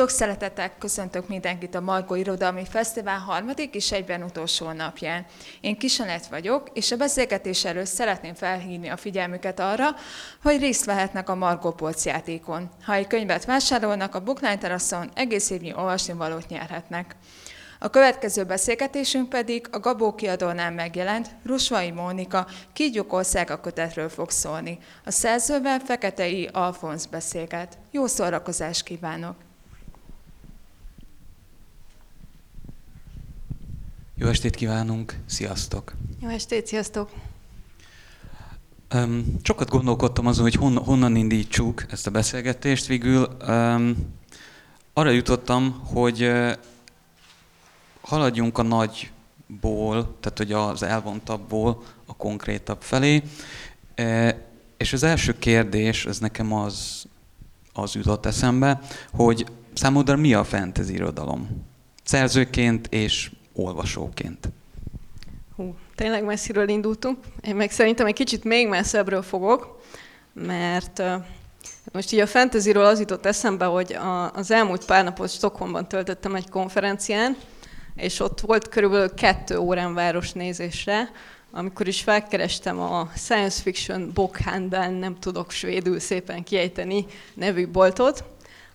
Sok szeretettel köszöntök mindenkit a Margó Irodalmi Fesztivál harmadik és egyben utolsó napján. Én Kisanet vagyok, és a beszélgetés előtt szeretném felhívni a figyelmüket arra, hogy részt vehetnek a Margó Polc játékon. Ha egy könyvet vásárolnak, a Bookline teraszon egész évnyi olvasnivalót nyerhetnek. A következő beszélgetésünk pedig a Gabó kiadónál megjelent Rusvai Mónika Kígyók országa kötetről fog szólni. A szerzővel Feketei Alfonsz beszélget. Jó szórakozást kívánok! Jó estét kívánunk, sziasztok! Jó estét, sziasztok! Um, sokat gondolkodtam azon, hogy hon, honnan indítsuk ezt a beszélgetést. Végül um, arra jutottam, hogy uh, haladjunk a nagyból, tehát hogy az elvontabbból a konkrétabb felé. Uh, és az első kérdés, ez nekem az, az jutott eszembe, hogy számodra mi a fantasy irodalom? Szerzőként és olvasóként? Hú, tényleg messziről indultunk. Én meg szerintem egy kicsit még messzebbről fogok, mert most így a fantasyról az jutott eszembe, hogy a, az elmúlt pár napot Stockholmban töltöttem egy konferencián, és ott volt körülbelül kettő órán városnézésre, amikor is felkerestem a Science Fiction Bokhandel, nem tudok svédül szépen kiejteni, nevű boltot,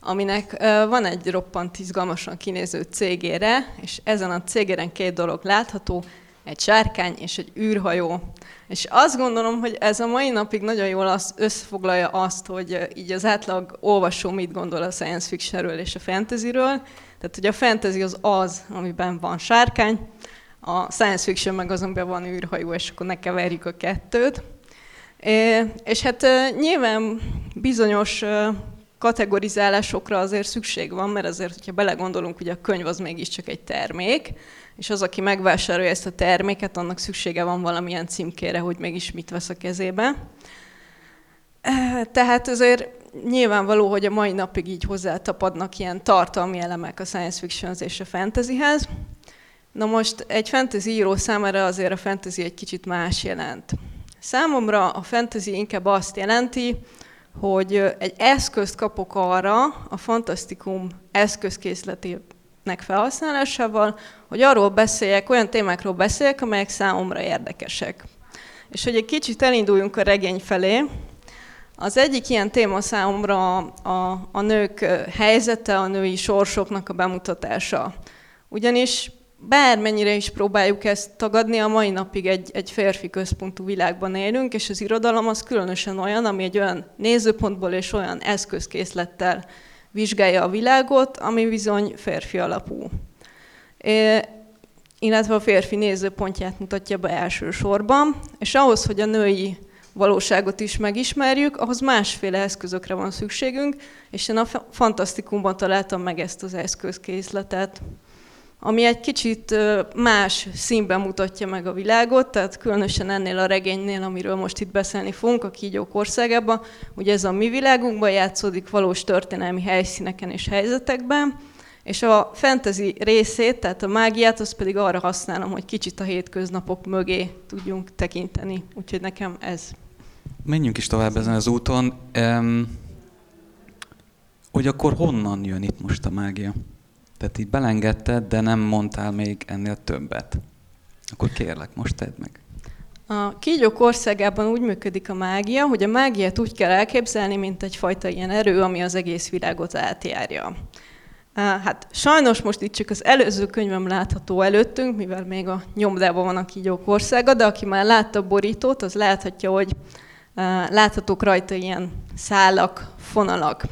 aminek van egy roppant izgalmasan kinéző cégére, és ezen a cégéren két dolog látható, egy sárkány és egy űrhajó. És azt gondolom, hogy ez a mai napig nagyon jól az, összefoglalja azt, hogy így az átlag olvasó mit gondol a science fictionről és a fantasyről. Tehát, hogy a fantasy az az, amiben van sárkány, a science fiction meg az, amiben van űrhajó, és akkor ne keverjük a kettőt. És hát nyilván bizonyos kategorizálásokra azért szükség van, mert azért, hogyha belegondolunk, hogy a könyv az mégiscsak egy termék, és az, aki megvásárolja ezt a terméket, annak szüksége van valamilyen címkére, hogy mégis mit vesz a kezébe. Tehát azért nyilvánvaló, hogy a mai napig így hozzátapadnak ilyen tartalmi elemek a science fiction és a fantasyhez. Na most egy fantasy író számára azért a fantasy egy kicsit más jelent. Számomra a fantasy inkább azt jelenti, hogy egy eszközt kapok arra, a fantasztikum eszközkészletének felhasználásával, hogy arról beszéljek, olyan témákról beszéljek, amelyek számomra érdekesek. És hogy egy kicsit elinduljunk a regény felé, az egyik ilyen téma számomra a, a, nők helyzete, a női sorsoknak a bemutatása. Ugyanis bármennyire is próbáljuk ezt tagadni, a mai napig egy, egy férfi központú világban élünk, és az irodalom az különösen olyan, ami egy olyan nézőpontból és olyan eszközkészlettel vizsgálja a világot, ami bizony férfi alapú. É, illetve a férfi nézőpontját mutatja be elsősorban, és ahhoz, hogy a női valóságot is megismerjük, ahhoz másféle eszközökre van szükségünk, és én a fantasztikumban találtam meg ezt az eszközkészletet ami egy kicsit más színben mutatja meg a világot, tehát különösen ennél a regénynél, amiről most itt beszélni fogunk, a kígyók országában, ugye ez a mi világunkban játszódik valós történelmi helyszíneken és helyzetekben, és a fantasy részét, tehát a mágiát, azt pedig arra használom, hogy kicsit a hétköznapok mögé tudjunk tekinteni. Úgyhogy nekem ez. Menjünk is tovább ezen az úton. Um, hogy akkor honnan jön itt most a mágia? Tehát így belengedted, de nem mondtál még ennél többet. Akkor kérlek, most tedd meg. A kígyók országában úgy működik a mágia, hogy a mágiát úgy kell elképzelni, mint egyfajta ilyen erő, ami az egész világot átjárja. Hát sajnos most itt csak az előző könyvem látható előttünk, mivel még a nyomdában van a kígyók országa, de aki már látta a borítót, az láthatja, hogy láthatók rajta ilyen szálak, fonalak.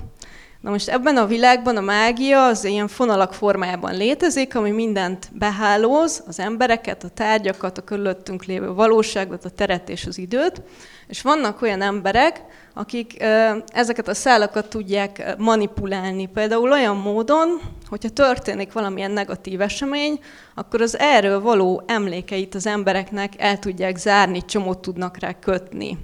Na most ebben a világban a mágia az ilyen fonalak formájában létezik, ami mindent behálóz, az embereket, a tárgyakat, a körülöttünk lévő valóságot, a teret és az időt. És vannak olyan emberek, akik ezeket a szálakat tudják manipulálni. Például olyan módon, hogyha történik valamilyen negatív esemény, akkor az erről való emlékeit az embereknek el tudják zárni, csomót tudnak rá kötni.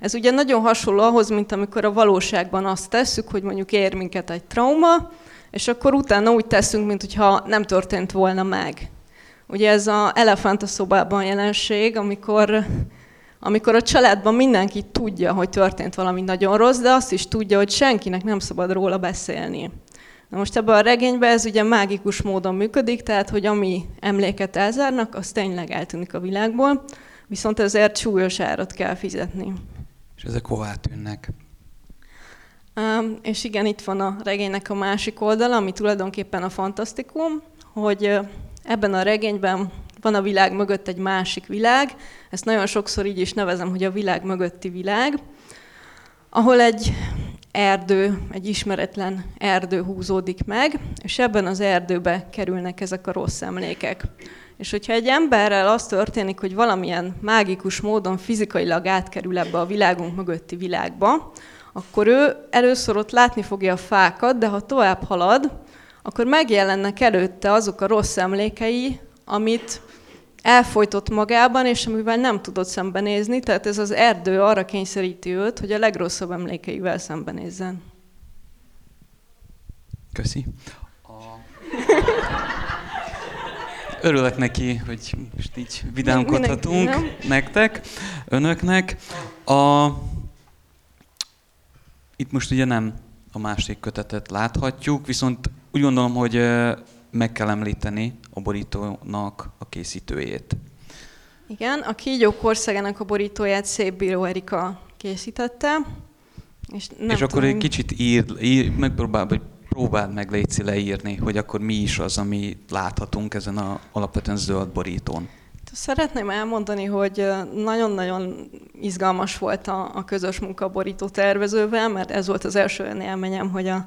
Ez ugye nagyon hasonló ahhoz, mint amikor a valóságban azt tesszük, hogy mondjuk ér minket egy trauma, és akkor utána úgy teszünk, mintha nem történt volna meg. Ugye ez a elefánt a szobában jelenség, amikor, amikor a családban mindenki tudja, hogy történt valami nagyon rossz, de azt is tudja, hogy senkinek nem szabad róla beszélni. Na most ebben a regényben ez ugye mágikus módon működik, tehát hogy ami emléket elzárnak, az tényleg eltűnik a világból, viszont ezért súlyos árat kell fizetni. És ezek hová tűnnek? Um, és igen, itt van a regénynek a másik oldala, ami tulajdonképpen a fantasztikum, hogy ebben a regényben van a világ mögött egy másik világ, ezt nagyon sokszor így is nevezem, hogy a világ mögötti világ, ahol egy erdő, egy ismeretlen erdő húzódik meg, és ebben az erdőbe kerülnek ezek a rossz emlékek. És hogyha egy emberrel az történik, hogy valamilyen mágikus módon fizikailag átkerül ebbe a világunk mögötti világba, akkor ő először ott látni fogja a fákat, de ha tovább halad, akkor megjelennek előtte azok a rossz emlékei, amit elfolytott magában, és amivel nem tudott szembenézni, tehát ez az erdő arra kényszeríti őt, hogy a legrosszabb emlékeivel szembenézzen. Köszi. A... Örülök neki, hogy most így vidámkodhatunk Mindenki, nektek, önöknek. A... Itt most ugye nem a másik kötetet láthatjuk, viszont úgy gondolom, hogy meg kell említeni a borítónak a készítőjét. Igen, a Kígyók országának a borítóját Szép Bíró Erika készítette. És, nem és akkor egy kicsit ír, ír megpróbál, vagy próbáld meg Léci leírni, hogy akkor mi is az, ami láthatunk ezen a alapvetően zöld borítón. Szeretném elmondani, hogy nagyon-nagyon izgalmas volt a, a közös munka a borító tervezővel, mert ez volt az első olyan élményem, hogy a,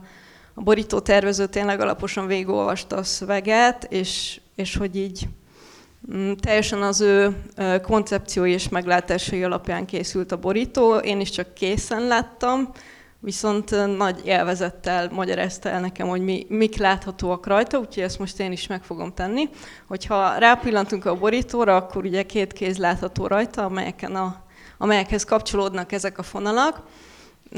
a borító tervező tényleg alaposan végigolvasta a szöveget, és, és hogy így mm, teljesen az ő koncepciói és meglátásai alapján készült a borító. Én is csak készen láttam, viszont nagy élvezettel magyarázta el nekem, hogy mi, mik láthatóak rajta, úgyhogy ezt most én is meg fogom tenni. Hogyha rápillantunk a borítóra, akkor ugye két kéz látható rajta, amelyeken a, amelyekhez kapcsolódnak ezek a fonalak.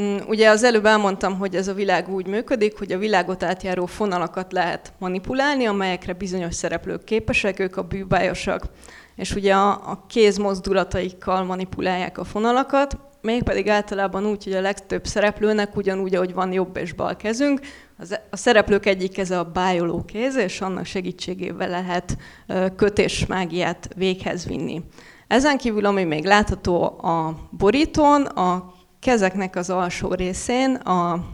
Mm, ugye az előbb elmondtam, hogy ez a világ úgy működik, hogy a világot átjáró fonalakat lehet manipulálni, amelyekre bizonyos szereplők képesek, ők a bűbájosak. És ugye a, a kéz mozdulataikkal manipulálják a fonalakat, mégpedig általában úgy, hogy a legtöbb szereplőnek ugyanúgy, ahogy van jobb és bal kezünk, a szereplők egyik keze a bájoló kéz, és annak segítségével lehet kötés mágiát véghez vinni. Ezen kívül, ami még látható a borítón, a kezeknek az alsó részén a,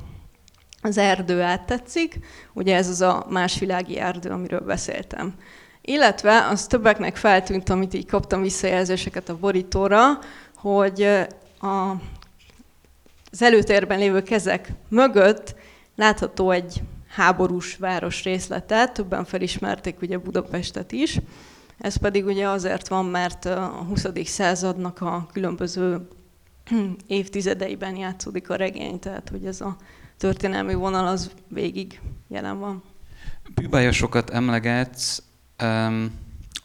az erdő áttetszik, ugye ez az a másvilági erdő, amiről beszéltem. Illetve az többeknek feltűnt, amit így kaptam visszajelzéseket a borítóra, hogy a, az előtérben lévő kezek mögött látható egy háborús város részlete, többen felismerték ugye Budapestet is. Ez pedig ugye azért van, mert a 20. századnak a különböző évtizedeiben játszódik a regény, tehát hogy ez a történelmi vonal az végig jelen van. Bűbájosokat emlegetsz,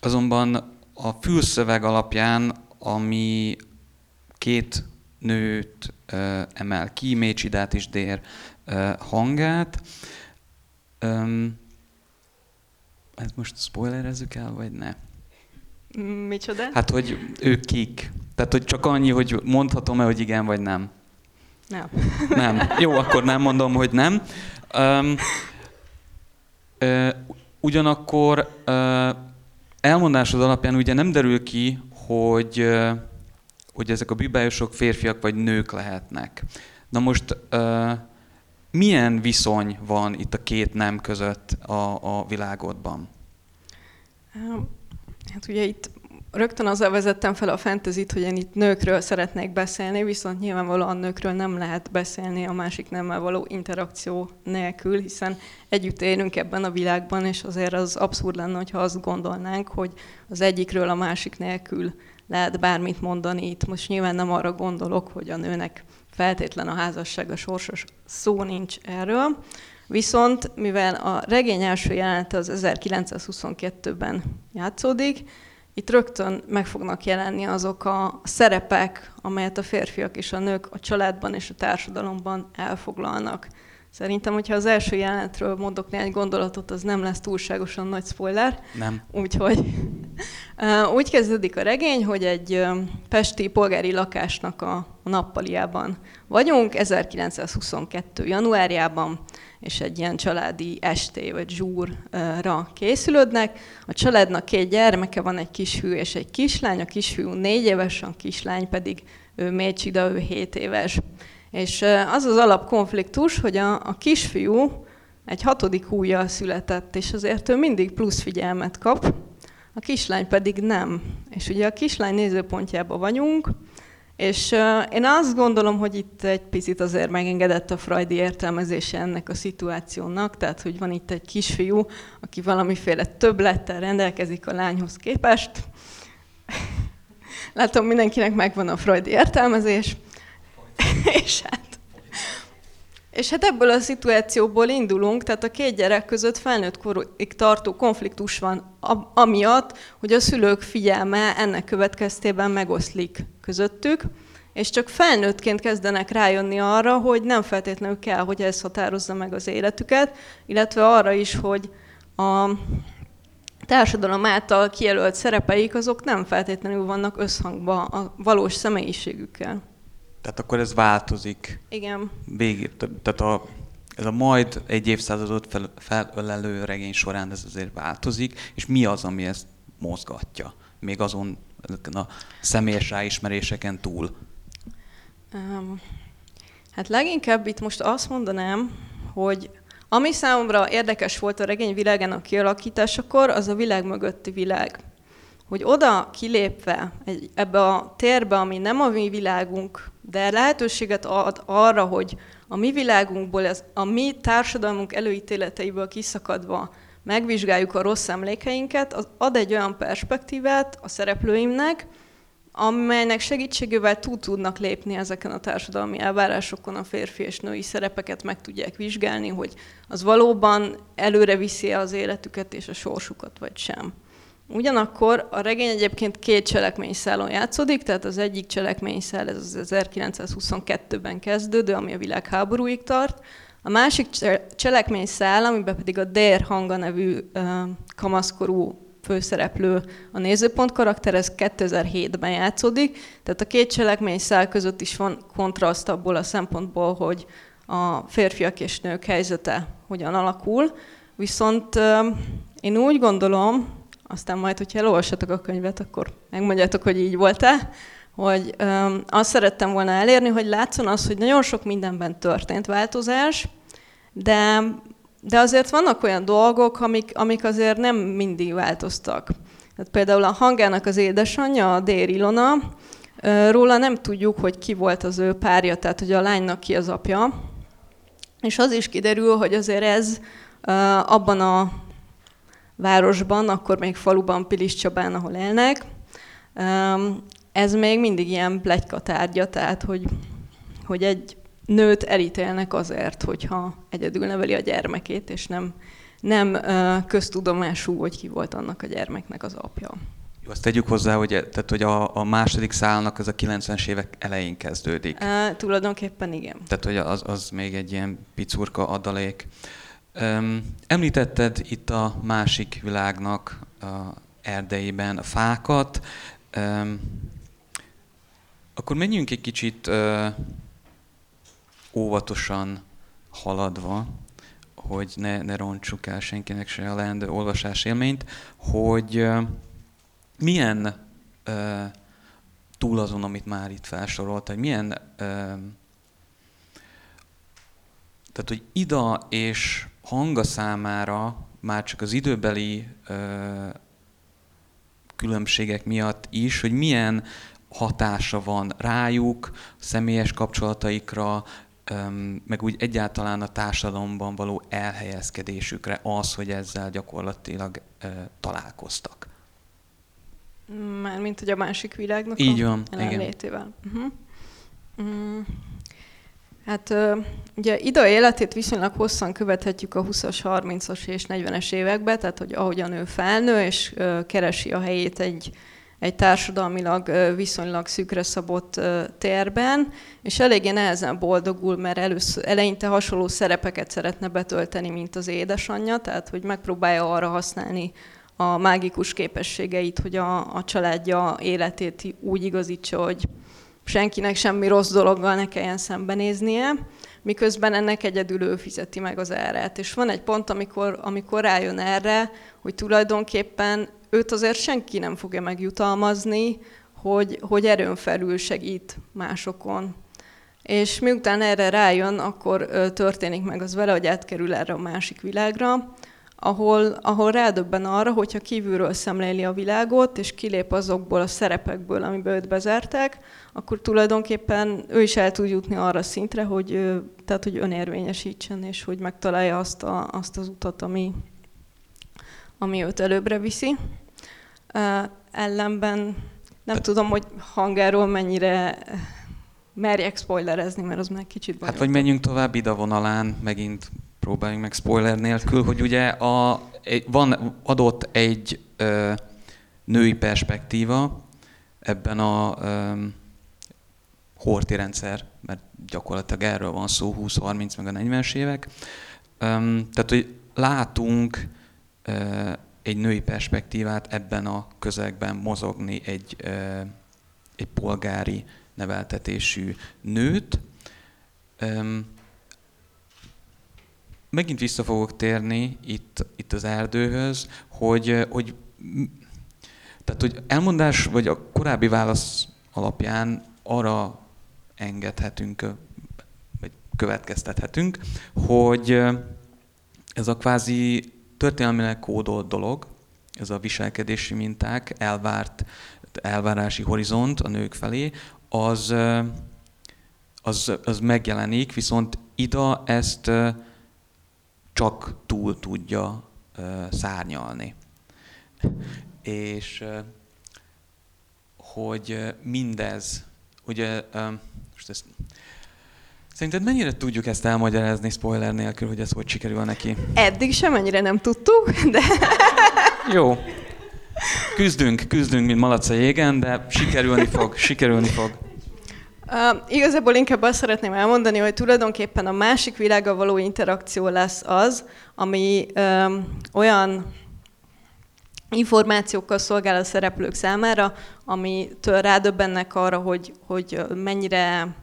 azonban a fülszöveg alapján, ami két nőt emel ki, Mécsidát és Dér hangát, ezt most spoilerezzük el, vagy ne? Micsoda? Hát, hogy ők kik. Tehát, hogy csak annyi, hogy mondhatom-e, hogy igen vagy nem. Nem. Nem. Jó, akkor nem mondom, hogy nem. Um, uh, ugyanakkor uh, elmondásod alapján ugye nem derül ki, hogy, uh, hogy ezek a bűbájosok férfiak vagy nők lehetnek. Na most milyen viszony van itt a két nem között a, a világodban? Hát ugye itt rögtön azzal vezettem fel a fentezit, hogy én itt nőkről szeretnék beszélni, viszont nyilvánvalóan nőkről nem lehet beszélni a másik nemmel való interakció nélkül, hiszen együtt élünk ebben a világban, és azért az abszurd lenne, hogyha azt gondolnánk, hogy az egyikről a másik nélkül lehet bármit mondani. Itt most nyilván nem arra gondolok, hogy a nőnek feltétlen a házasság a sorsos szó nincs erről, Viszont, mivel a regény első jelenete az 1922-ben játszódik, itt rögtön meg fognak jelenni azok a szerepek, amelyet a férfiak és a nők a családban és a társadalomban elfoglalnak. Szerintem, hogyha az első jelenetről mondok néhány gondolatot, az nem lesz túlságosan nagy spoiler. Nem. Úgyhogy Úgy kezdődik a regény, hogy egy pesti polgári lakásnak a nappaliában vagyunk, 1922. januárjában, és egy ilyen családi esté vagy zsúrra készülődnek. A családnak két gyermeke van, egy kisfiú és egy kislány. A kisfiú négy éves, a kislány pedig ő Mécsida, ő 7 éves. És az az alapkonfliktus, hogy a, a kisfiú egy hatodik hújjal született, és azért ő mindig plusz figyelmet kap, a kislány pedig nem. És ugye a kislány nézőpontjában vagyunk, és én azt gondolom, hogy itt egy picit azért megengedett a freudi értelmezése ennek a szituációnak, tehát hogy van itt egy kisfiú, aki valamiféle többlettel rendelkezik a lányhoz képest. Látom, mindenkinek megvan a freudi értelmezés. és hát és hát ebből a szituációból indulunk, tehát a két gyerek között felnőtt korig tartó konfliktus van, amiatt, hogy a szülők figyelme ennek következtében megoszlik közöttük, és csak felnőttként kezdenek rájönni arra, hogy nem feltétlenül kell, hogy ez határozza meg az életüket, illetve arra is, hogy a társadalom által kijelölt szerepeik azok nem feltétlenül vannak összhangban a valós személyiségükkel. Tehát akkor ez változik. Igen. Végig, tehát a, ez a majd egy évszázadot fel, felölelő regény során ez azért változik, és mi az, ami ezt mozgatja? Még azon a személyes ráismeréseken túl. Um, hát leginkább itt most azt mondanám, hogy ami számomra érdekes volt a regény világának kialakításakor, az a világ mögötti világ. Hogy oda kilépve egy, ebbe a térbe, ami nem a mi világunk, de lehetőséget ad arra, hogy a mi világunkból, ez, a mi társadalmunk előítéleteiből kiszakadva megvizsgáljuk a rossz emlékeinket, az ad egy olyan perspektívát a szereplőimnek, amelynek segítségével túl tudnak lépni ezeken a társadalmi elvárásokon, a férfi és női szerepeket meg tudják vizsgálni, hogy az valóban előre viszi az életüket és a sorsukat, vagy sem. Ugyanakkor a regény egyébként két cselekményszálon játszódik, tehát az egyik cselekményszál ez az 1922-ben kezdődő, ami a világháborúig tart, a másik cselekményszál, amiben pedig a Dér Hanga nevű uh, kamaszkorú főszereplő a nézőpont karakter, ez 2007-ben játszódik, tehát a két cselekményszál között is van kontraszt abból a szempontból, hogy a férfiak és nők helyzete hogyan alakul, viszont én úgy gondolom, aztán majd, hogyha elolvassatok a könyvet, akkor megmondjátok, hogy így volt-e, hogy um, azt szerettem volna elérni, hogy látszon az, hogy nagyon sok mindenben történt változás, de, de azért vannak olyan dolgok, amik, amik azért nem mindig változtak. Tehát például a hangának az édesanyja, a Dér Ilona, róla nem tudjuk, hogy ki volt az ő párja, tehát hogy a lánynak ki az apja. És az is kiderül, hogy azért ez abban a városban, akkor még faluban, Pilis Csabán, ahol élnek. Ez még mindig ilyen plegyka tárgya, tehát hogy, hogy egy nőt elítélnek azért, hogyha egyedül neveli a gyermekét, és nem, nem köztudomású, hogy ki volt annak a gyermeknek az apja. Jó, azt tegyük hozzá, hogy, tehát, hogy a, a második szálnak az a 90-es évek elején kezdődik. E, tulajdonképpen igen. Tehát, hogy az, az még egy ilyen picurka adalék. Említetted itt a másik világnak a erdeiben a fákat. Akkor menjünk egy kicsit óvatosan haladva, hogy ne, ne rontsuk el senkinek se a leendő olvasás élményt, hogy milyen túl azon, amit már itt felsorolt, hogy milyen tehát, hogy Ida és hanga számára már csak az időbeli ö, különbségek miatt is, hogy milyen hatása van rájuk, személyes kapcsolataikra, meg úgy egyáltalán a társadalomban való elhelyezkedésükre az, hogy ezzel gyakorlatilag találkoztak. Mármint, hogy a másik világnak Így a van, jelenlétével. Uh-huh. Mm. Hát ugye Ida életét viszonylag hosszan követhetjük a 20-as, 30-as és 40-es években, tehát hogy ahogyan ő felnő és keresi a helyét egy, egy társadalmilag viszonylag szűkre szabott térben, és eléggé nehezen boldogul, mert először, eleinte hasonló szerepeket szeretne betölteni, mint az édesanyja, tehát hogy megpróbálja arra használni a mágikus képességeit, hogy a, a családja életét úgy igazítsa, hogy senkinek semmi rossz dologgal ne kelljen szembenéznie, miközben ennek egyedül ő fizeti meg az árát. És van egy pont, amikor, amikor rájön erre, hogy tulajdonképpen őt azért senki nem fogja megjutalmazni, hogy, hogy erőn felül segít másokon. És miután erre rájön, akkor történik meg az vele, hogy átkerül erre a másik világra, ahol, ahol rádöbben arra, hogyha kívülről szemléli a világot, és kilép azokból a szerepekből, amiben őt bezárták, akkor tulajdonképpen ő is el tud jutni arra szintre, hogy, tehát, hogy önérvényesítsen, és hogy megtalálja azt, a, azt az utat, ami, ami őt előbbre viszi. Uh, ellenben nem tudom, hogy hangáról mennyire merjek spoilerezni, mert az már kicsit bajok. Hát vagy menjünk tovább ide vonalán, megint próbáljunk meg spoiler nélkül, hogy ugye a, van adott egy ö, női perspektíva ebben a ö, horti rendszer, mert gyakorlatilag erről van szó 20-30 meg a 40-es évek. Tehát, hogy látunk egy női perspektívát ebben a közegben mozogni egy, egy polgári neveltetésű nőt. Megint vissza fogok térni itt, itt az erdőhöz, hogy, hogy, tehát, hogy elmondás, vagy a korábbi válasz alapján arra engedhetünk, vagy következtethetünk, hogy ez a kvázi történelmileg kódolt dolog, ez a viselkedési minták, elvárt, elvárási horizont a nők felé, az, az, az megjelenik, viszont Ida ezt csak túl tudja szárnyalni. És hogy mindez, ugye, most ezt, szerinted mennyire tudjuk ezt elmagyarázni spoiler nélkül, hogy ez hogy sikerül neki? Eddig sem ennyire nem tudtuk, de... Jó. Küzdünk, küzdünk, mint malac a jégen, de sikerülni fog, sikerülni fog. Uh, igazából inkább azt szeretném elmondani, hogy tulajdonképpen a másik világgal való interakció lesz az, ami um, olyan információkkal szolgál a szereplők számára, amitől rádöbbennek arra, hogy, hogy mennyire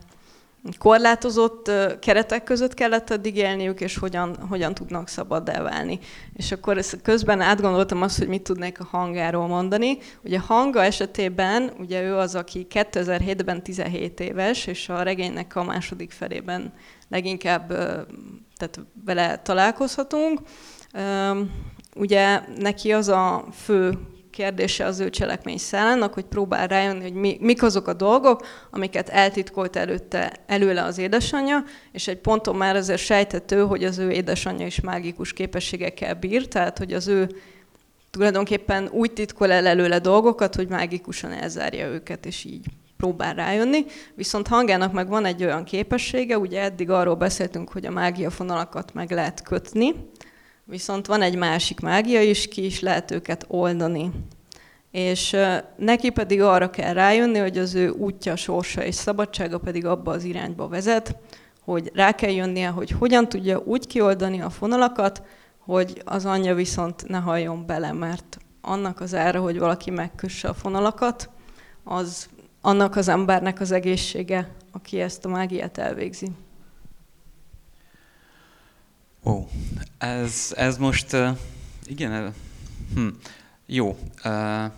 korlátozott keretek között kellett addig élniük, és hogyan, hogyan tudnak szabad válni. És akkor ezt közben átgondoltam azt, hogy mit tudnék a hangáról mondani. Ugye hanga esetében, ugye ő az, aki 2007-ben 17 éves, és a regénynek a második felében leginkább tehát vele találkozhatunk. Ugye neki az a fő kérdése az ő cselekmény szállának, hogy próbál rájönni, hogy mi, mik azok a dolgok, amiket eltitkolt előtte előle az édesanyja, és egy ponton már azért sejtető, hogy az ő édesanyja is mágikus képességekkel bír, tehát hogy az ő tulajdonképpen úgy titkol el előle dolgokat, hogy mágikusan elzárja őket, és így próbál rájönni. Viszont hangának meg van egy olyan képessége, ugye eddig arról beszéltünk, hogy a mágia fonalakat meg lehet kötni, Viszont van egy másik mágia is, ki is lehet őket oldani. És neki pedig arra kell rájönni, hogy az ő útja, sorsa és szabadsága pedig abba az irányba vezet, hogy rá kell jönnie, hogy hogyan tudja úgy kioldani a fonalakat, hogy az anyja viszont ne halljon bele, mert annak az ára, hogy valaki megkösse a fonalakat, az annak az embernek az egészsége, aki ezt a mágiát elvégzi. Ó, ez, ez most, uh, igen, hm, jó, uh,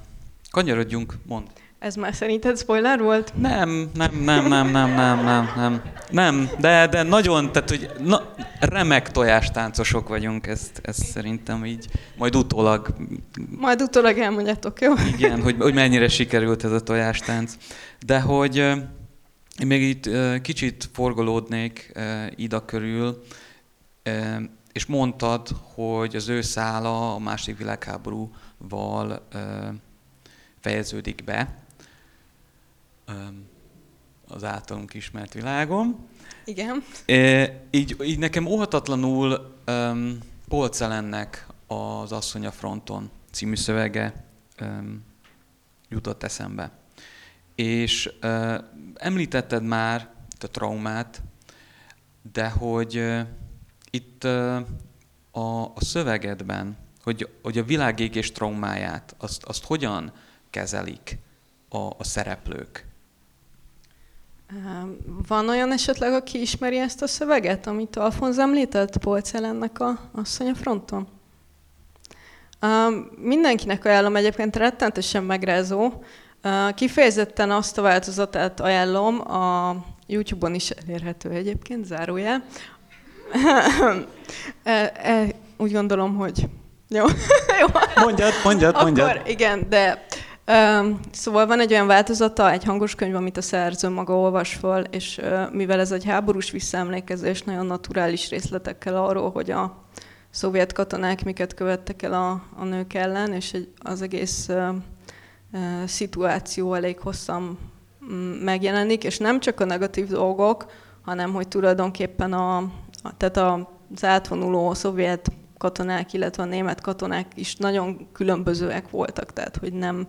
kanyarodjunk, mond. Ez már szerinted spoiler volt? Nem, nem, nem, nem, nem, nem, nem, nem. Nem, de, de nagyon, tehát hogy na, remek tojástáncosok vagyunk, ezt, ezt szerintem így, majd utólag... Majd utólag elmondjátok, jó? Igen, hogy, hogy mennyire sikerült ez a tojástánc. De hogy én még itt kicsit forgolódnék Ida körül, és mondtad, hogy az ő szála a második világháborúval fejeződik be az általunk ismert világon. Igen. Így, így nekem óhatatlanul um, Polcelennek az Asszony a fronton című szövege jutott eszembe. És említetted már a traumát, de hogy itt a, a szövegedben, hogy, hogy a világégés traumáját, azt, azt hogyan kezelik a, a szereplők? Van olyan esetleg, aki ismeri ezt a szöveget, amit Alfonz említett Polcelennek a asszony a fronton? Mindenkinek ajánlom egyébként rettentesen megrázó. Kifejezetten azt a változatát ajánlom, a YouTube-on is elérhető egyébként, zárójel. E, e, úgy gondolom, hogy jó. jó. Mondjad, mondjad, mondjad. Akkor igen, de Um, szóval van egy olyan változata, egy hangos könyv, amit a szerző maga olvas föl, és uh, mivel ez egy háborús visszaemlékezés, nagyon naturális részletekkel arról, hogy a szovjet katonák miket követtek el a, a nők ellen, és egy, az egész uh, uh, szituáció elég hosszan um, megjelenik, és nem csak a negatív dolgok, hanem hogy tulajdonképpen a tehát az átvonuló szovjet katonák, illetve a német katonák is nagyon különbözőek voltak, tehát hogy nem,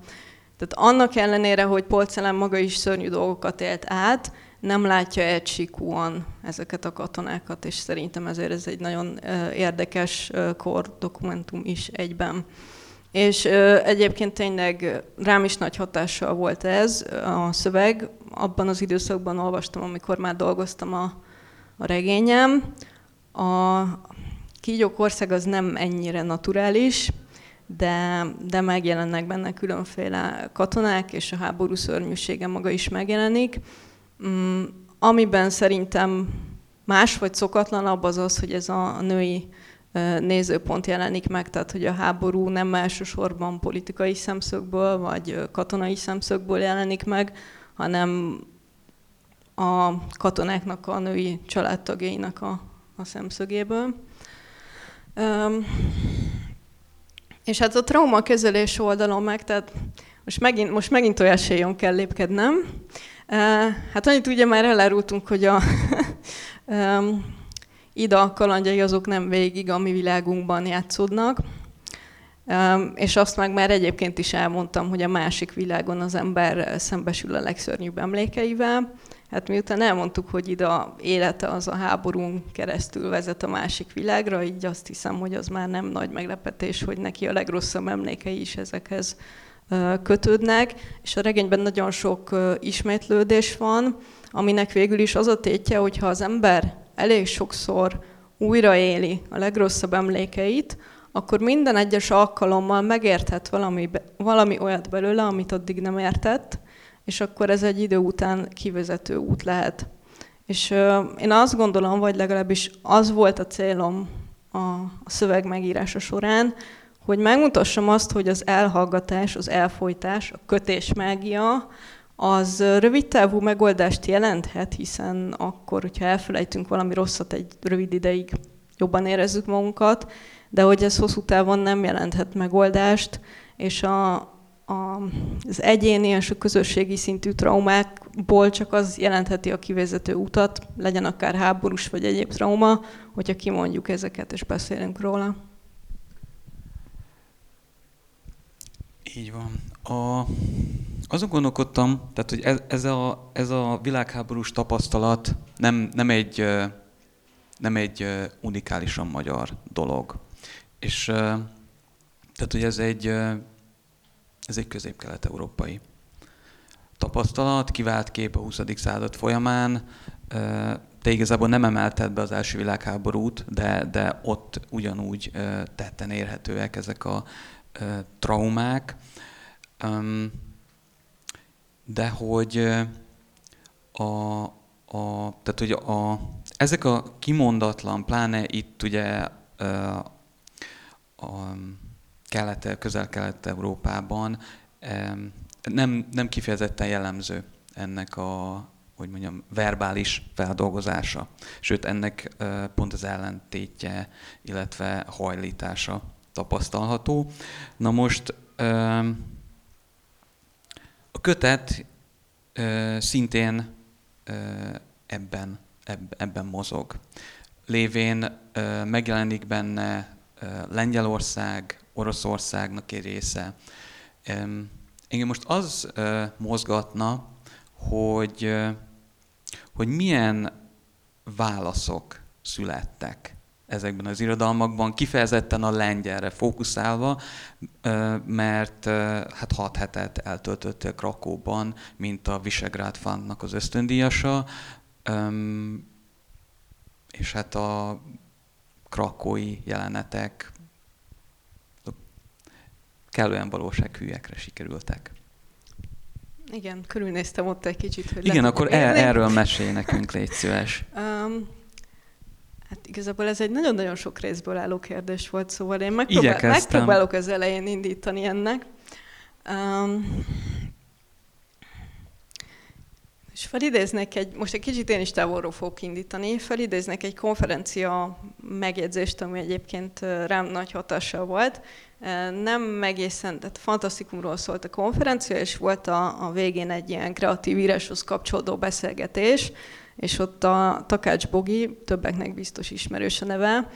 tehát annak ellenére, hogy Polcelán maga is szörnyű dolgokat élt át, nem látja egysikúan ezeket a katonákat, és szerintem ezért ez egy nagyon érdekes kor dokumentum is egyben. És egyébként tényleg rám is nagy hatással volt ez a szöveg. Abban az időszakban olvastam, amikor már dolgoztam a, a regényem. A kígyók ország az nem ennyire naturális, de, de megjelennek benne különféle katonák, és a háború szörnyűsége maga is megjelenik. Mm, amiben szerintem más vagy szokatlanabb az az, hogy ez a női nézőpont jelenik meg, tehát hogy a háború nem elsősorban politikai szemszögből vagy katonai szemszögből jelenik meg, hanem a katonáknak, a női családtagjainak a, a szemszögéből. Um, és hát a trauma kezelés oldalon meg, tehát most megint, most megint olyan séjon kell lépkednem. Uh, hát annyit ugye már elárultunk, hogy a um, Ida kalandjai azok nem végig a mi világunkban játszódnak. És azt meg már egyébként is elmondtam, hogy a másik világon az ember szembesül a legszörnyűbb emlékeivel. Hát miután elmondtuk, hogy ide élete az a háborún keresztül vezet a másik világra, így azt hiszem, hogy az már nem nagy meglepetés, hogy neki a legrosszabb emlékei is ezekhez kötődnek, és a regényben nagyon sok ismétlődés van, aminek végül is az a tétje, hogyha az ember elég sokszor újraéli a legrosszabb emlékeit, akkor minden egyes alkalommal megérthet valami, valami olyat belőle, amit addig nem értett, és akkor ez egy idő után kivezető út lehet. És uh, én azt gondolom, vagy legalábbis az volt a célom a, a szöveg megírása során, hogy megmutassam azt, hogy az elhallgatás, az elfolytás, a kötés mágia, az rövid távú megoldást jelenthet, hiszen akkor, hogyha elfelejtünk valami rosszat egy rövid ideig, jobban érezzük magunkat, de hogy ez hosszú távon nem jelenthet megoldást, és a, a, az egyéni és a közösségi szintű traumákból csak az jelentheti a kivezető utat, legyen akár háborús vagy egyéb trauma, hogyha kimondjuk ezeket és beszélünk róla. Így van. A, azon gondolkodtam, tehát, hogy ez, ez, a, ez a világháborús tapasztalat nem, nem, egy, nem egy unikálisan magyar dolog. És tehát, hogy ez egy ez egy közép-kelet-európai tapasztalat, kivált kép a 20. század folyamán. Te igazából nem emelted be az első világháborút, de, de ott ugyanúgy tetten érhetőek ezek a traumák. De hogy a, a, tehát, hogy a, ezek a kimondatlan, pláne itt ugye a, a, kelet, közel-kelet-európában nem, nem kifejezetten jellemző ennek a hogy mondjam, verbális feldolgozása. Sőt, ennek pont az ellentétje, illetve hajlítása tapasztalható. Na most a kötet szintén ebben, ebben mozog. Lévén megjelenik benne Lengyelország, Oroszországnak egy része. Engem most az mozgatna, hogy, hogy milyen válaszok születtek ezekben az irodalmakban, kifejezetten a lengyelre fókuszálva, mert hát hat hetet eltöltöttél Krakóban, mint a Visegrád Fundnak az ösztöndíjasa, és hát a krakói jelenetek kellően valósághűekre sikerültek. Igen, körülnéztem ott egy kicsit, hogy Igen, akkor el, erről mesélj nekünk, légy szíves. Um, hát igazából ez egy nagyon-nagyon sok részből álló kérdés volt, szóval én megpróbál, megpróbálok az elején indítani ennek. Um, és felidéznek egy, most egy kicsit én is távolról fogok indítani, felidéznek egy konferencia megjegyzést, ami egyébként rám nagy hatással volt. Nem egészen, tehát fantasztikumról szólt a konferencia, és volt a, a végén egy ilyen kreatív íráshoz kapcsolódó beszélgetés, és ott a Takács Bogi, többeknek biztos ismerős a neve,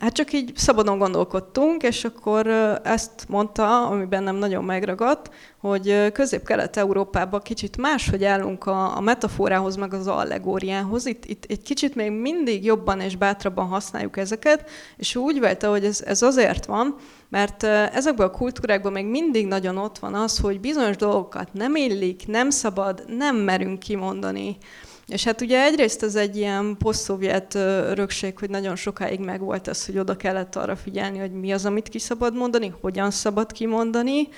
hát csak így szabadon gondolkodtunk, és akkor ezt mondta, ami bennem nagyon megragadt, hogy közép-kelet-európában kicsit máshogy állunk a, a metaforához, meg az allegóriához. Itt, itt egy kicsit még mindig jobban és bátrabban használjuk ezeket, és úgy vélte, hogy ez, ez azért van, mert ezekben a kultúrákban még mindig nagyon ott van az, hogy bizonyos dolgokat nem illik, nem szabad, nem merünk kimondani. És hát ugye egyrészt ez egy ilyen poszt-szovjet örökség, hogy nagyon sokáig megvolt az, hogy oda kellett arra figyelni, hogy mi az, amit ki szabad mondani, hogyan szabad kimondani,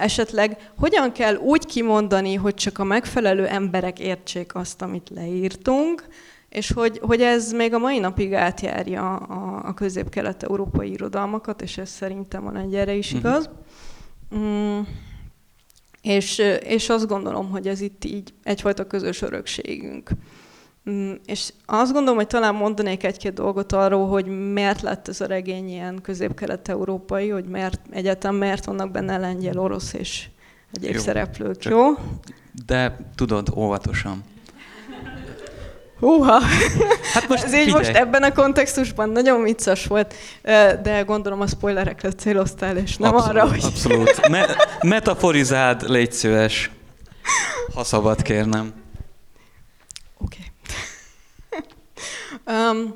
esetleg hogyan kell úgy kimondani, hogy csak a megfelelő emberek értsék azt, amit leírtunk, és hogy, hogy ez még a mai napig átjárja a, a közép-kelet-európai irodalmakat, és ez szerintem a lengyelre is mhm. igaz. Mm. És, és azt gondolom, hogy ez itt így egyfajta közös örökségünk. Mm, és azt gondolom, hogy talán mondanék egy-két dolgot arról, hogy miért lett ez a regény ilyen közép-kelet-európai, hogy miért, egyáltalán miért vannak benne lengyel, orosz és egyéb jó, szereplők, jó? De tudod, óvatosan. Húha! Hát most Ez így most ebben a kontextusban nagyon vicces volt, de gondolom a spoilerekre céloztál, és nem abszolút, arra, hogy... Abszolút. Me- metaforizáld, légy szíves, ha szabad kérnem. Oké. Okay. um,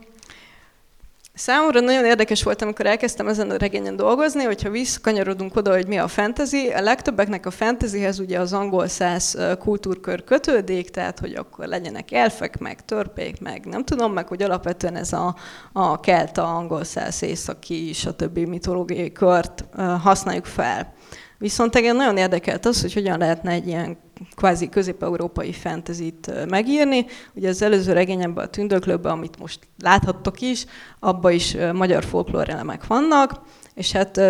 Számomra nagyon érdekes volt, amikor elkezdtem ezen a regényen dolgozni, hogyha visszakanyarodunk oda, hogy mi a fantasy. A legtöbbeknek a fantasyhez ugye az angol száz kultúrkör kötődik, tehát hogy akkor legyenek elfek, meg törpék, meg nem tudom, meg hogy alapvetően ez a, a kelta, angol száz, északi, stb. mitológiai kört használjuk fel. Viszont engem nagyon érdekelt az, hogy hogyan lehetne egy ilyen kvázi közép-európai fentezit megírni. Ugye az előző regényemben, a Tündöklőben, amit most láthattok is, abban is magyar folklór elemek vannak, és hát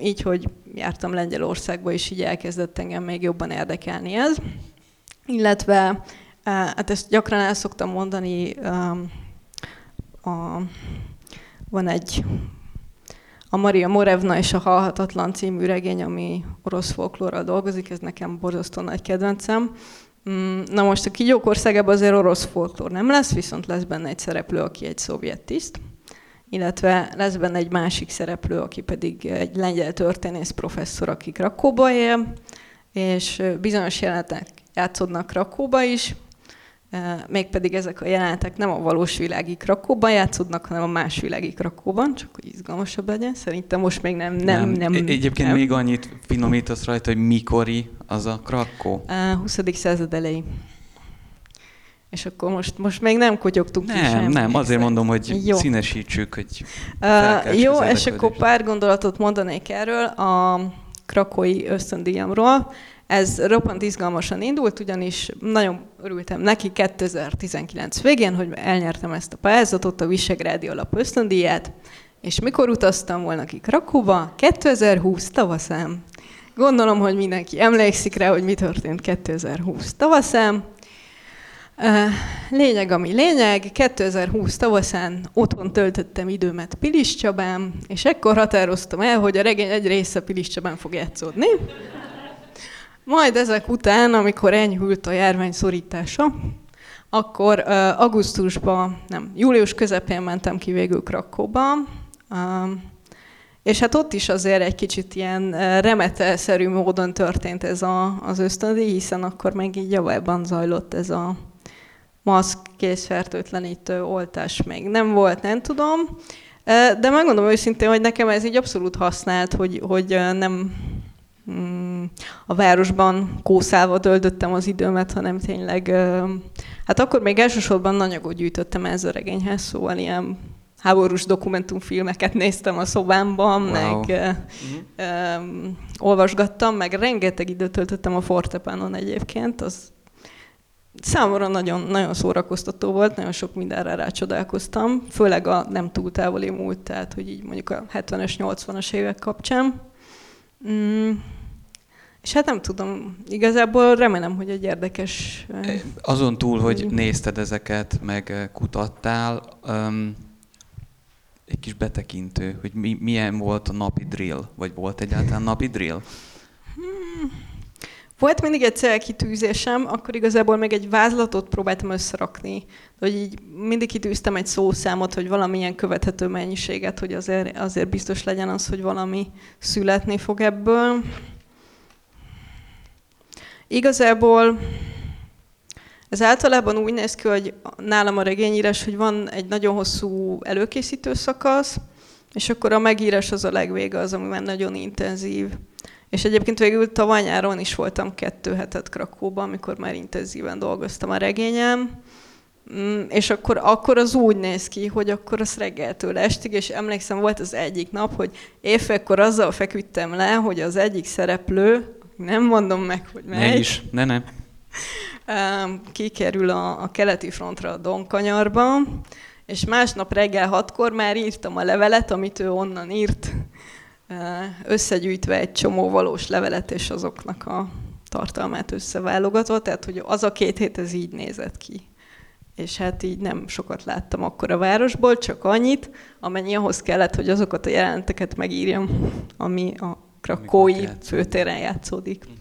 így, hogy jártam Lengyelországba, és így elkezdett engem még jobban érdekelni ez. Illetve, hát ezt gyakran el szoktam mondani, a, van egy a Maria Morevna és a Halhatatlan című regény, ami orosz folklórral dolgozik, ez nekem borzasztó nagy kedvencem. Mm, na most a kígyók országában azért orosz folklór nem lesz, viszont lesz benne egy szereplő, aki egy szovjet tiszt, illetve lesz benne egy másik szereplő, aki pedig egy lengyel történész professzor, aki Krakóba él, és bizonyos jelenetek játszódnak Krakóba is, mégpedig ezek a jelenetek nem a valós világi Krakóban játszódnak, hanem a más világi Krakóban, csak hogy izgalmasabb legyen. Szerintem most még nem... nem, nem, nem Egyébként nem. még annyit finomítasz rajta, hogy mikori az a Krakó? A 20. század elejé. És akkor most, most még nem kotyogtunk nem, ki Nem, nem, azért mondom, hogy jó. színesítsük, hogy uh, Jó, és akkor pár gondolatot mondanék erről a krakói ösztöndíjamról. Ez roppant izgalmasan indult, ugyanis nagyon örültem neki 2019 végén, hogy elnyertem ezt a pályázatot, a Visegrádi Alap ösztöndíját, és mikor utaztam volna ki Krakóba? 2020 tavaszán. Gondolom, hogy mindenki emlékszik rá, hogy mi történt 2020 tavaszán. Lényeg, ami lényeg, 2020 tavaszán otthon töltöttem időmet Pilis Csabán, és ekkor határoztam el, hogy a regény egy része Pilis Csabán fog játszódni. Majd ezek után, amikor enyhült a járvány szorítása, akkor uh, augusztusban, nem, július közepén mentem ki végül Krakóba, uh, és hát ott is azért egy kicsit ilyen remetelszerű módon történt ez a, az ösztöndi, hiszen akkor meg így javában zajlott ez a maszk, készfertőtlenítő, oltás még nem volt, nem tudom. De megmondom őszintén, hogy nekem ez így abszolút használt, hogy, hogy nem mm, a városban kószálva töltöttem az időmet, hanem tényleg, hát akkor még elsősorban anyagot gyűjtöttem ez a regényhez, szóval ilyen háborús dokumentumfilmeket néztem a szobámban, wow. meg uh-huh. um, olvasgattam, meg rengeteg időt töltöttem a fortepánon egyébként, az számomra nagyon, nagyon szórakoztató volt, nagyon sok mindenre rácsodálkoztam, főleg a nem túl távoli múlt, tehát hogy így mondjuk a 70-es, 80-as évek kapcsán. Mm. És hát nem tudom, igazából remélem, hogy egy érdekes... Azon túl, hogy nézted ezeket, meg kutattál, um, egy kis betekintő, hogy mi, milyen volt a napi drill, vagy volt egyáltalán napi drill? Hmm. Volt mindig egy célkitűzésem, akkor igazából még egy vázlatot próbáltam összerakni, hogy így mindig kitűztem egy szószámot, hogy valamilyen követhető mennyiséget, hogy azért, azért biztos legyen az, hogy valami születni fog ebből. Igazából ez általában úgy néz ki, hogy nálam a regényírás, hogy van egy nagyon hosszú előkészítő szakasz, és akkor a megírás az a legvége, az, amiben nagyon intenzív. És egyébként végül tavaly nyáron is voltam kettő hetet Krakóban, amikor már intenzíven dolgoztam a regényem, mm, és akkor, akkor az úgy néz ki, hogy akkor az reggeltől estig, és emlékszem, volt az egyik nap, hogy évfélkor azzal feküdtem le, hogy az egyik szereplő, nem mondom meg, hogy mely. Ne is, ne, ne. Kikerül a, a keleti frontra a Donkanyarba, és másnap reggel hatkor már írtam a levelet, amit ő onnan írt, összegyűjtve egy csomó valós levelet, és azoknak a tartalmát összeválogatva, tehát hogy az a két hét ez így nézett ki. És hát így nem sokat láttam akkor a városból, csak annyit, amennyi ahhoz kellett, hogy azokat a jeleneteket megírjam, ami a krakói főtéren játszódik. Mhm.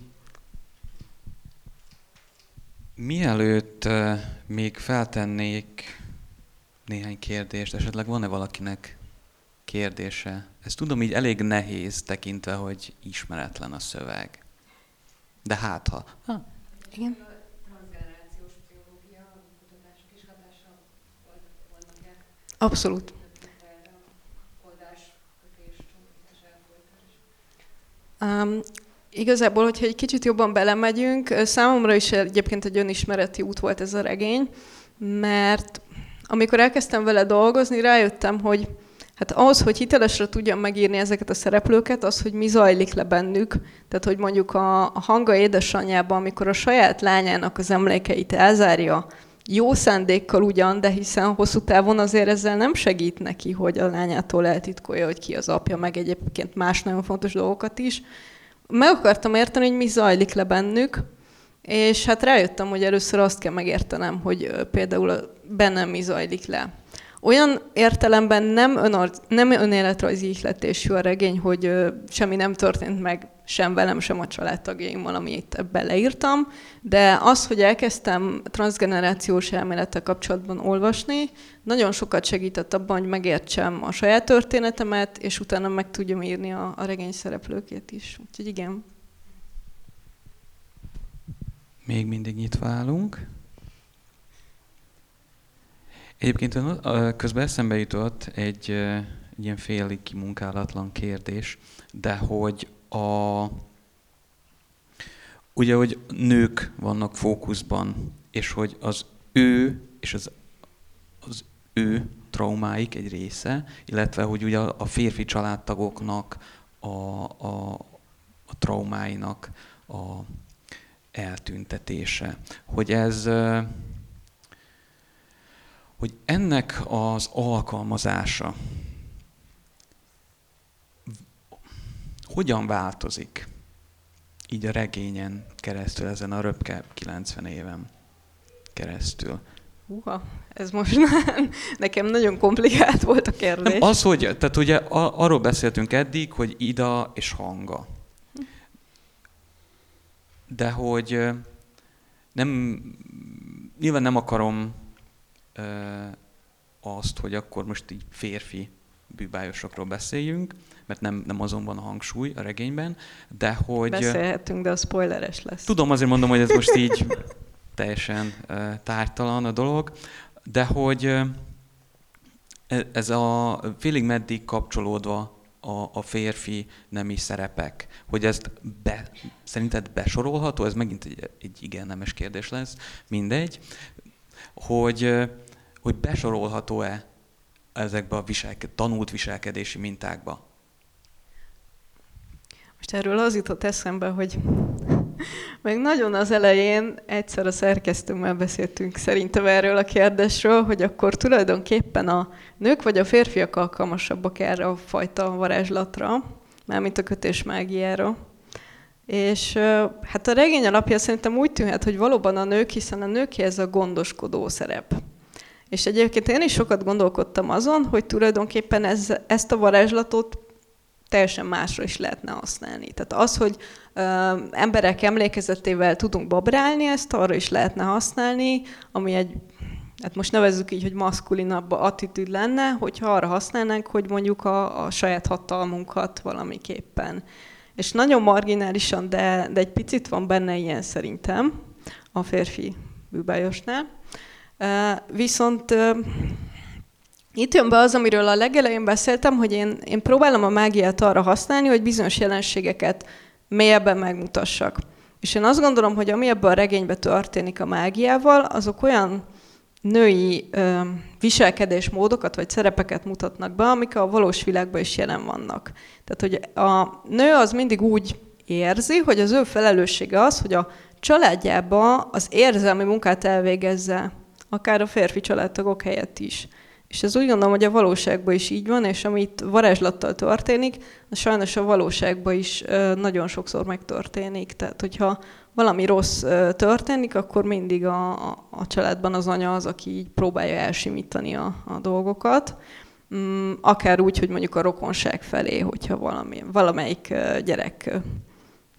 Mielőtt még feltennék néhány kérdést, esetleg van-e valakinek kérdése? Ezt tudom így elég nehéz tekintve, hogy ismeretlen a szöveg. De hát ha. ha. Igen. Abszolút. Um, igazából, hogyha egy kicsit jobban belemegyünk, számomra is egyébként egy önismereti út volt ez a regény, mert amikor elkezdtem vele dolgozni, rájöttem, hogy Hát ahhoz, hogy hitelesre tudjam megírni ezeket a szereplőket, az, hogy mi zajlik le bennük. Tehát, hogy mondjuk a, a hanga édesanyjában, amikor a saját lányának az emlékeit elzárja, jó szándékkal ugyan, de hiszen hosszú távon azért ezzel nem segít neki, hogy a lányától eltitkolja, hogy ki az apja, meg egyébként más nagyon fontos dolgokat is. Meg akartam érteni, hogy mi zajlik le bennük, és hát rájöttem, hogy először azt kell megértenem, hogy például bennem mi zajlik le. Olyan értelemben nem, önor, nem önéletrajzi ihletésű a regény, hogy ö, semmi nem történt meg sem velem, sem a családtagjaimmal, amit ebben leírtam, de az, hogy elkezdtem transgenerációs elmélettel kapcsolatban olvasni, nagyon sokat segített abban, hogy megértsem a saját történetemet, és utána meg tudjam írni a, a regény szereplőkét is. Úgyhogy igen. Még mindig nyitva állunk. Egyébként közben eszembe jutott egy, ilyen félig kimunkálatlan kérdés, de hogy a, ugye, hogy nők vannak fókuszban, és hogy az ő és az, az ő traumáik egy része, illetve hogy ugye a férfi családtagoknak a, a, a traumáinak a eltüntetése. Hogy ez hogy ennek az alkalmazása hogyan változik így a regényen keresztül, ezen a röpke 90 éven keresztül. Uha, ez most nekem nagyon komplikált volt a kérdés. Nem, az, hogy, tehát ugye arról beszéltünk eddig, hogy ida és hanga. De hogy nem, nyilván nem akarom azt, hogy akkor most így férfi bűbájosokról beszéljünk, mert nem, nem azon van a hangsúly a regényben, de hogy... Beszélhetünk, de a spoileres lesz. Tudom, azért mondom, hogy ez most így teljesen tártalan a dolog, de hogy e- ez a félig meddig kapcsolódva a, a férfi nemi szerepek, hogy ezt be, szerinted besorolható, ez megint egy, egy igen nemes kérdés lesz, mindegy, hogy, hogy besorolható-e ezekbe a viselke, tanult viselkedési mintákba? Most erről az jutott eszembe, hogy még nagyon az elején egyszer a szerkesztőmmel beszéltünk szerintem erről a kérdésről, hogy akkor tulajdonképpen a nők vagy a férfiak alkalmasabbak erre a fajta varázslatra, mármint a kötés mágiára. És hát a regény alapja szerintem úgy tűnhet, hogy valóban a nők, hiszen a nőké ez a gondoskodó szerep. És egyébként én is sokat gondolkodtam azon, hogy tulajdonképpen ez, ezt a varázslatot teljesen másra is lehetne használni. Tehát az, hogy ö, emberek emlékezetével tudunk babrálni, ezt arra is lehetne használni, ami egy, hát most nevezzük így, hogy maszkulinabb attitűd lenne, hogyha arra használnánk, hogy mondjuk a, a saját hatalmunkat valamiképpen. És nagyon marginálisan, de, de egy picit van benne ilyen szerintem a férfi bűbájosnál. Viszont itt jön be az, amiről a legelején beszéltem, hogy én, én próbálom a mágiát arra használni, hogy bizonyos jelenségeket mélyebben megmutassak. És én azt gondolom, hogy ami ebben a regényben történik a mágiával, azok olyan női ö, viselkedésmódokat vagy szerepeket mutatnak be, amik a valós világban is jelen vannak. Tehát, hogy a nő az mindig úgy érzi, hogy az ő felelőssége az, hogy a családjába az érzelmi munkát elvégezze, akár a férfi családtagok helyett is. És ez úgy gondolom, hogy a valóságban is így van, és amit varázslattal történik, az sajnos a valóságban is nagyon sokszor megtörténik. Tehát, hogyha valami rossz történik, akkor mindig a, a családban az anya az, aki így próbálja elsimítani a, a dolgokat. Mm, akár úgy, hogy mondjuk a rokonság felé, hogyha valami, valamelyik gyerek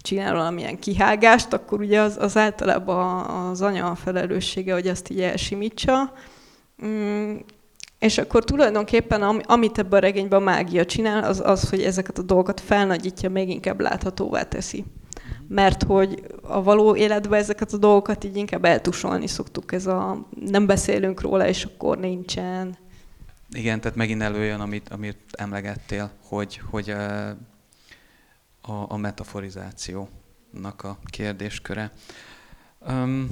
csinál valamilyen kihágást, akkor ugye az, az általában az anya a felelőssége, hogy azt így elsimítsa. Mm, és akkor tulajdonképpen amit ebben a regényben a mágia csinál, az az, hogy ezeket a dolgokat felnagyítja, még inkább láthatóvá teszi. Mert hogy a való életben ezeket a dolgokat így inkább eltusolni szoktuk. Ez a nem beszélünk róla, és akkor nincsen. Igen, tehát megint előjön, amit, amit emlegettél, hogy, hogy a, a metaforizációnak a kérdésköre. Um,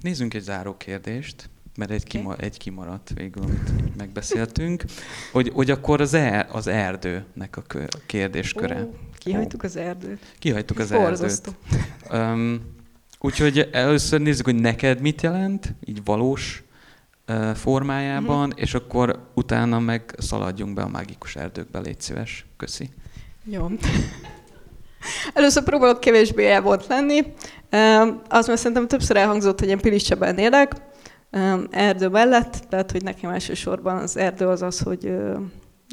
nézzünk egy záró kérdést mert egy, kima, egy kimaradt végül, amit megbeszéltünk, hogy, hogy akkor az, er, az erdőnek a kérdésköre. Ó, kihagytuk az erdőt. Kihagytuk az Borzasztó. erdőt. Um, úgyhogy először nézzük, hogy neked mit jelent, így valós uh, formájában, uh-huh. és akkor utána meg szaladjunk be a mágikus erdőkbe, légy szíves. Köszi. Jó. Először próbálok kevésbé elvont lenni. Az mert szerintem többször elhangzott, hogy én Piliscseben élek, erdő mellett, tehát hogy nekem elsősorban az erdő az az, hogy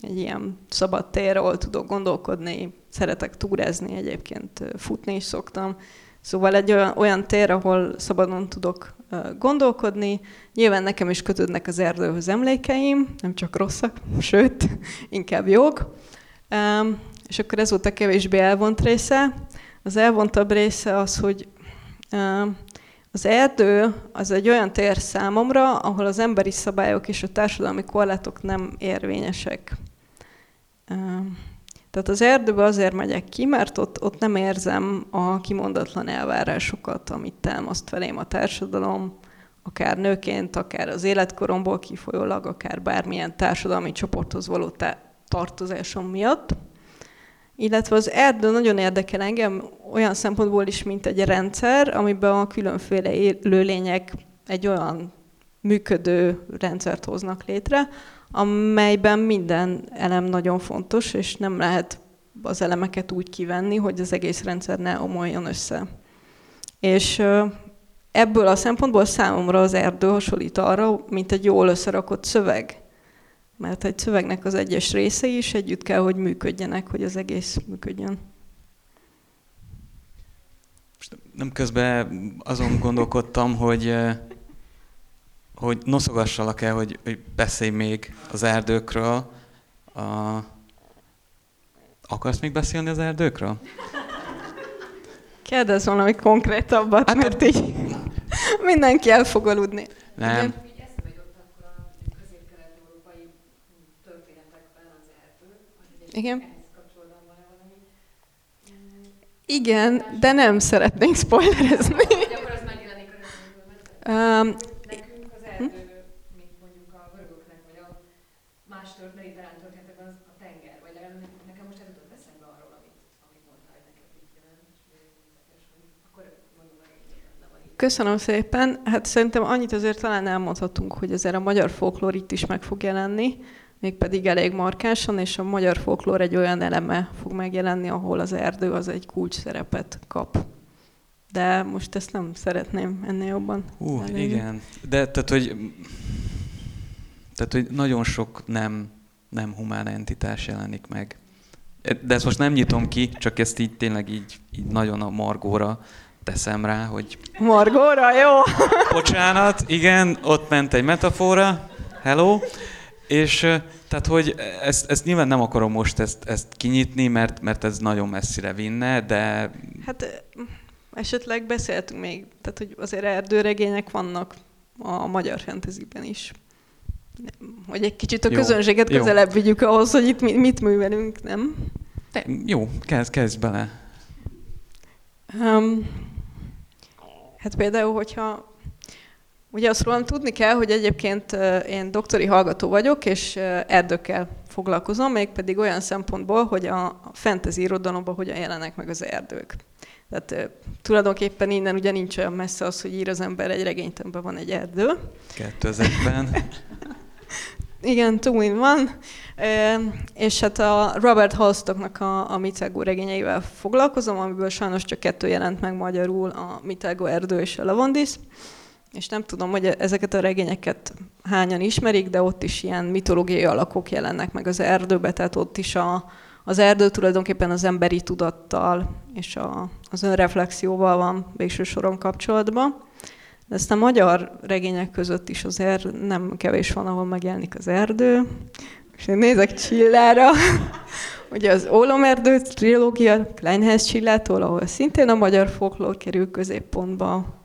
egy ilyen szabad tér, ahol tudok gondolkodni, szeretek túrázni, egyébként futni is szoktam. Szóval egy olyan, olyan tér, ahol szabadon tudok gondolkodni. Nyilván nekem is kötődnek az erdőhöz emlékeim, nem csak rosszak, sőt, inkább jók. És akkor ez volt a kevésbé elvont része. Az elvontabb része az, hogy az erdő az egy olyan tér számomra, ahol az emberi szabályok és a társadalmi korlátok nem érvényesek. Tehát az erdőbe azért megyek ki, mert ott, ott nem érzem a kimondatlan elvárásokat, amit támaszt velém a társadalom, akár nőként, akár az életkoromból kifolyólag, akár bármilyen társadalmi csoporthoz való tartozásom miatt. Illetve az erdő nagyon érdekel engem olyan szempontból is, mint egy rendszer, amiben a különféle élőlények egy olyan működő rendszert hoznak létre, amelyben minden elem nagyon fontos, és nem lehet az elemeket úgy kivenni, hogy az egész rendszer ne omoljon össze. És ebből a szempontból számomra az erdő hasonlít arra, mint egy jól összerakott szöveg mert egy szövegnek az egyes részei is együtt kell, hogy működjenek, hogy az egész működjön. Most nem közben azon gondolkodtam, hogy, eh, hogy noszogassalak el, hogy, hogy beszélj még az erdőkről. A... Akarsz még beszélni az erdőkről? Kérdezz valami konkrétabbat, hát, mert így Mindenki el fog aludni. Nem. Igen. Így eszembe jutott akkor a közép-kelet-európai történetekben az erdő, hogy egy Igen. Igen, de nem szeretnénk spoilerezni. Akkor az megjelenik a rögtönből. Um, Nekünk az erdő, mint mondjuk a görögöknek, vagy a más tört, mediterrán történetekben az a tenger, vagy nekem most ez jutott eszembe arról, amit, amit mondtál, hogy neked így jelent, akkor mondom. Köszönöm szépen. Hát szerintem annyit azért talán elmondhatunk, hogy azért a magyar folklór itt is meg fog jelenni, mégpedig elég markánsan, és a magyar folklór egy olyan eleme fog megjelenni, ahol az erdő az egy kulcs szerepet kap. De most ezt nem szeretném ennél jobban. Hú, elérni. igen. De tehát, hogy, tehát, hogy nagyon sok nem, nem humán entitás jelenik meg. De ezt most nem nyitom ki, csak ezt így tényleg így, így nagyon a margóra teszem rá, hogy Margóra, jó? bocsánat, igen, ott ment egy metafora, hello, és tehát, hogy ezt, ezt nyilván nem akarom most ezt, ezt kinyitni, mert, mert ez nagyon messzire vinne, de Hát esetleg beszéltünk még, tehát hogy azért erdőregények vannak a magyar fantasyben is. Hogy egy kicsit a Jó, közönséget jó. közelebb vigyük ahhoz, hogy itt mi- mit művelünk, nem? de, jó, kezd, kezd bele. Um, hát például, hogyha ugye azt rólam tudni kell, hogy egyébként én doktori hallgató vagyok, és erdőkkel foglalkozom, mégpedig olyan szempontból, hogy a fantasy irodalomban hogyan jelennek meg az erdők. Tehát tulajdonképpen innen ugye nincs olyan messze az, hogy ír az ember egy regényt, amiben van egy erdő. 2000-ben. Igen, two in one. Ö, És hát a Robert Halstocknak a, a Mitago regényeivel foglalkozom, amiből sajnos csak kettő jelent meg magyarul, a Mitago erdő és a Lavondis. És nem tudom, hogy ezeket a regényeket hányan ismerik, de ott is ilyen mitológiai alakok jelennek meg az erdőbe, tehát ott is a, az erdő tulajdonképpen az emberi tudattal és a, az önreflexióval van végső soron kapcsolatban. De ezt a magyar regények között is azért nem kevés van, ahol megjelenik az erdő. És én nézek Csillára, ugye az Ólomerdő trilógia Kleinház Csillától, ahol szintén a magyar folklór kerül középpontba.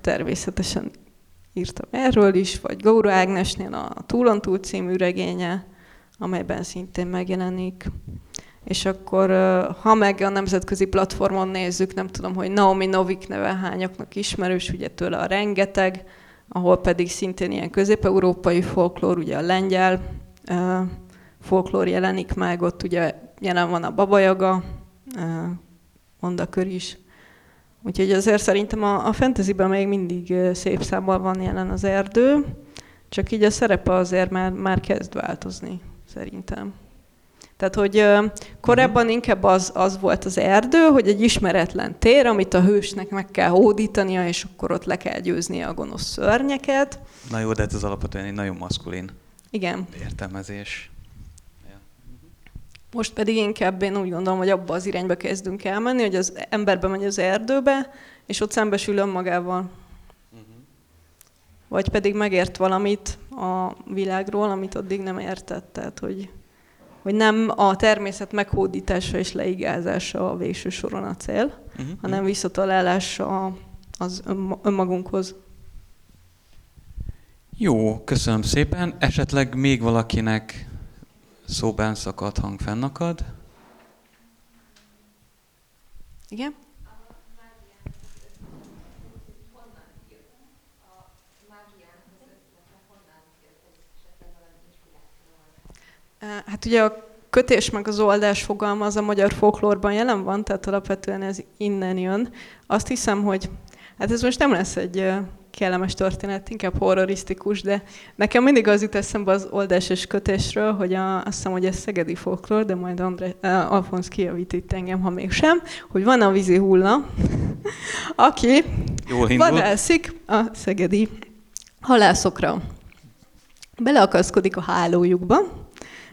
Természetesen írtam erről is, vagy Gaura Ágnesnél a Túlon túl című regénye, amelyben szintén megjelenik. És akkor, ha meg a nemzetközi platformon nézzük, nem tudom, hogy Naomi Novik neve hányaknak ismerős, ugye tőle a rengeteg, ahol pedig szintén ilyen közép-európai folklór, ugye a lengyel folklór jelenik meg, ott ugye jelen van a babajaga, mondakör is. Úgyhogy azért szerintem a, a fantasyben még mindig szép számmal van jelen az erdő, csak így a szerepe azért már, már kezd változni, szerintem. Tehát, hogy korábban inkább az, az volt az erdő, hogy egy ismeretlen tér, amit a hősnek meg kell hódítania, és akkor ott le kell győznie a gonosz szörnyeket. Na jó, de hát ez alapvetően egy nagyon maszkulin Igen. értelmezés. Most pedig inkább én úgy gondolom, hogy abba az irányba kezdünk elmenni, hogy az emberbe megy az erdőbe, és ott szembesül önmagával. Vagy pedig megért valamit a világról, amit addig nem értett. Tehát, hogy, hogy nem a természet meghódítása és leigázása a végső soron a cél, Uh-huh. hanem visszatalálása az önma- önmagunkhoz. Jó, köszönöm szépen. Esetleg még valakinek szóban szakadt hang fennakad? Igen? Hát ugye a kötés meg az oldás fogalma az a magyar folklórban jelen van, tehát alapvetően ez innen jön. Azt hiszem, hogy hát ez most nem lesz egy kellemes történet, inkább horrorisztikus, de nekem mindig az jut eszembe az oldás és kötésről, hogy a, azt hiszem, hogy ez szegedi folklór, de majd André, uh, Alfonsz kijavít itt engem, ha mégsem, hogy van a vízi hulla, aki vadászik a szegedi halászokra. Beleakaszkodik a hálójukba,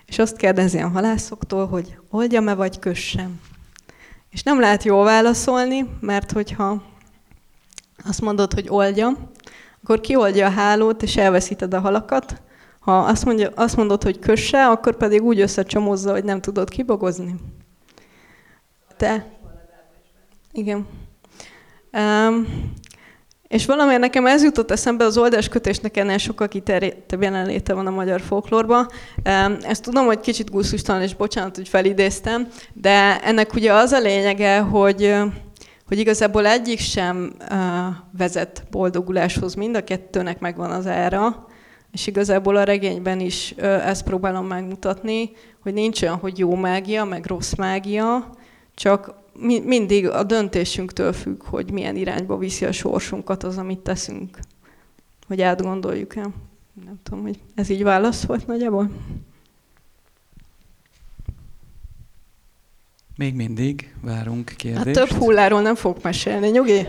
és azt kérdezi a halászoktól, hogy oldjam-e vagy kössem. És nem lehet jól válaszolni, mert hogyha azt mondod, hogy oldja, akkor kioldja a hálót, és elveszíted a halakat. Ha azt, mondja, azt mondod, hogy kösse, akkor pedig úgy összecsomozza, hogy nem tudod kibogozni. Te? Igen. Um, És valamiért nekem ez jutott eszembe, az oldáskötésnek ennél sokkal kiterjedtebb jelenléte van a magyar folklórban. Ezt tudom, hogy kicsit gusztustalan, és bocsánat, hogy felidéztem, de ennek ugye az a lényege, hogy hogy igazából egyik sem vezet boldoguláshoz, mind a kettőnek megvan az ára, és igazából a regényben is ezt próbálom megmutatni, hogy nincs olyan, hogy jó mágia, meg rossz mágia, csak mi, mindig a döntésünktől függ, hogy milyen irányba viszi a sorsunkat az, amit teszünk. Hogy átgondoljuk el. Nem tudom, hogy ez így válasz volt nagyjából. Még mindig várunk Hát kérdést. több hulláról nem fogok mesélni, nyugi?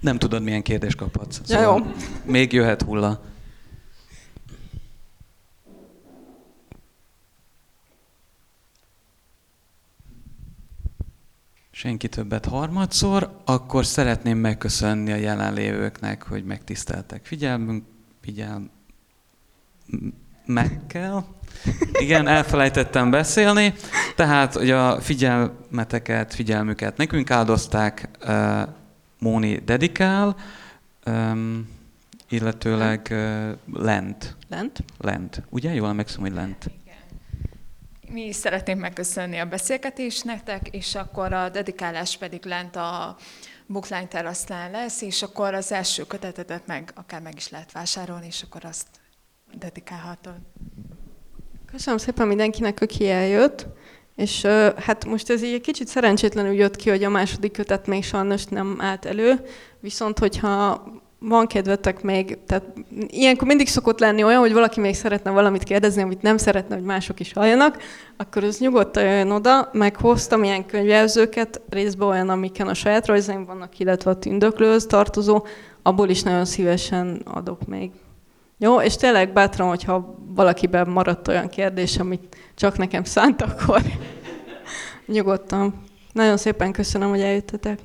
Nem tudod, milyen kérdést kaphatsz. Ja, jó. Még jöhet hulla. Senki többet harmadszor, akkor szeretném megköszönni a jelenlévőknek, hogy megtiszteltek figyelmünk, figyelm, kell. Igen, elfelejtettem beszélni. Tehát, hogy a figyelmeteket, figyelmüket nekünk áldozták, uh, Móni dedikál, um, illetőleg uh, lent. Lent? Lent. Ugye? Jól emlékszem, hogy lent. Igen. Mi is szeretnénk megköszönni a beszélgetést nektek, és akkor a dedikálás pedig lent a Bookline terasztán lesz, és akkor az első kötetetet meg akár meg is lehet vásárolni, és akkor azt dedikálhatod. Köszönöm szépen mindenkinek, aki eljött. És hát most ez így egy kicsit szerencsétlenül jött ki, hogy a második kötet még sajnos nem állt elő, viszont hogyha van kedvetek még, tehát ilyenkor mindig szokott lenni olyan, hogy valaki még szeretne valamit kérdezni, amit nem szeretne, hogy mások is halljanak, akkor az nyugodtan jöjjön oda, meghoztam ilyen könyvjelzőket, részben olyan, amiken a saját rajzaim vannak, illetve a tündöklőhöz tartozó, abból is nagyon szívesen adok még. Jó, és tényleg bátran, hogyha valakiben maradt olyan kérdés, amit csak nekem szánt, akkor nyugodtan. Nagyon szépen köszönöm, hogy eljöttetek.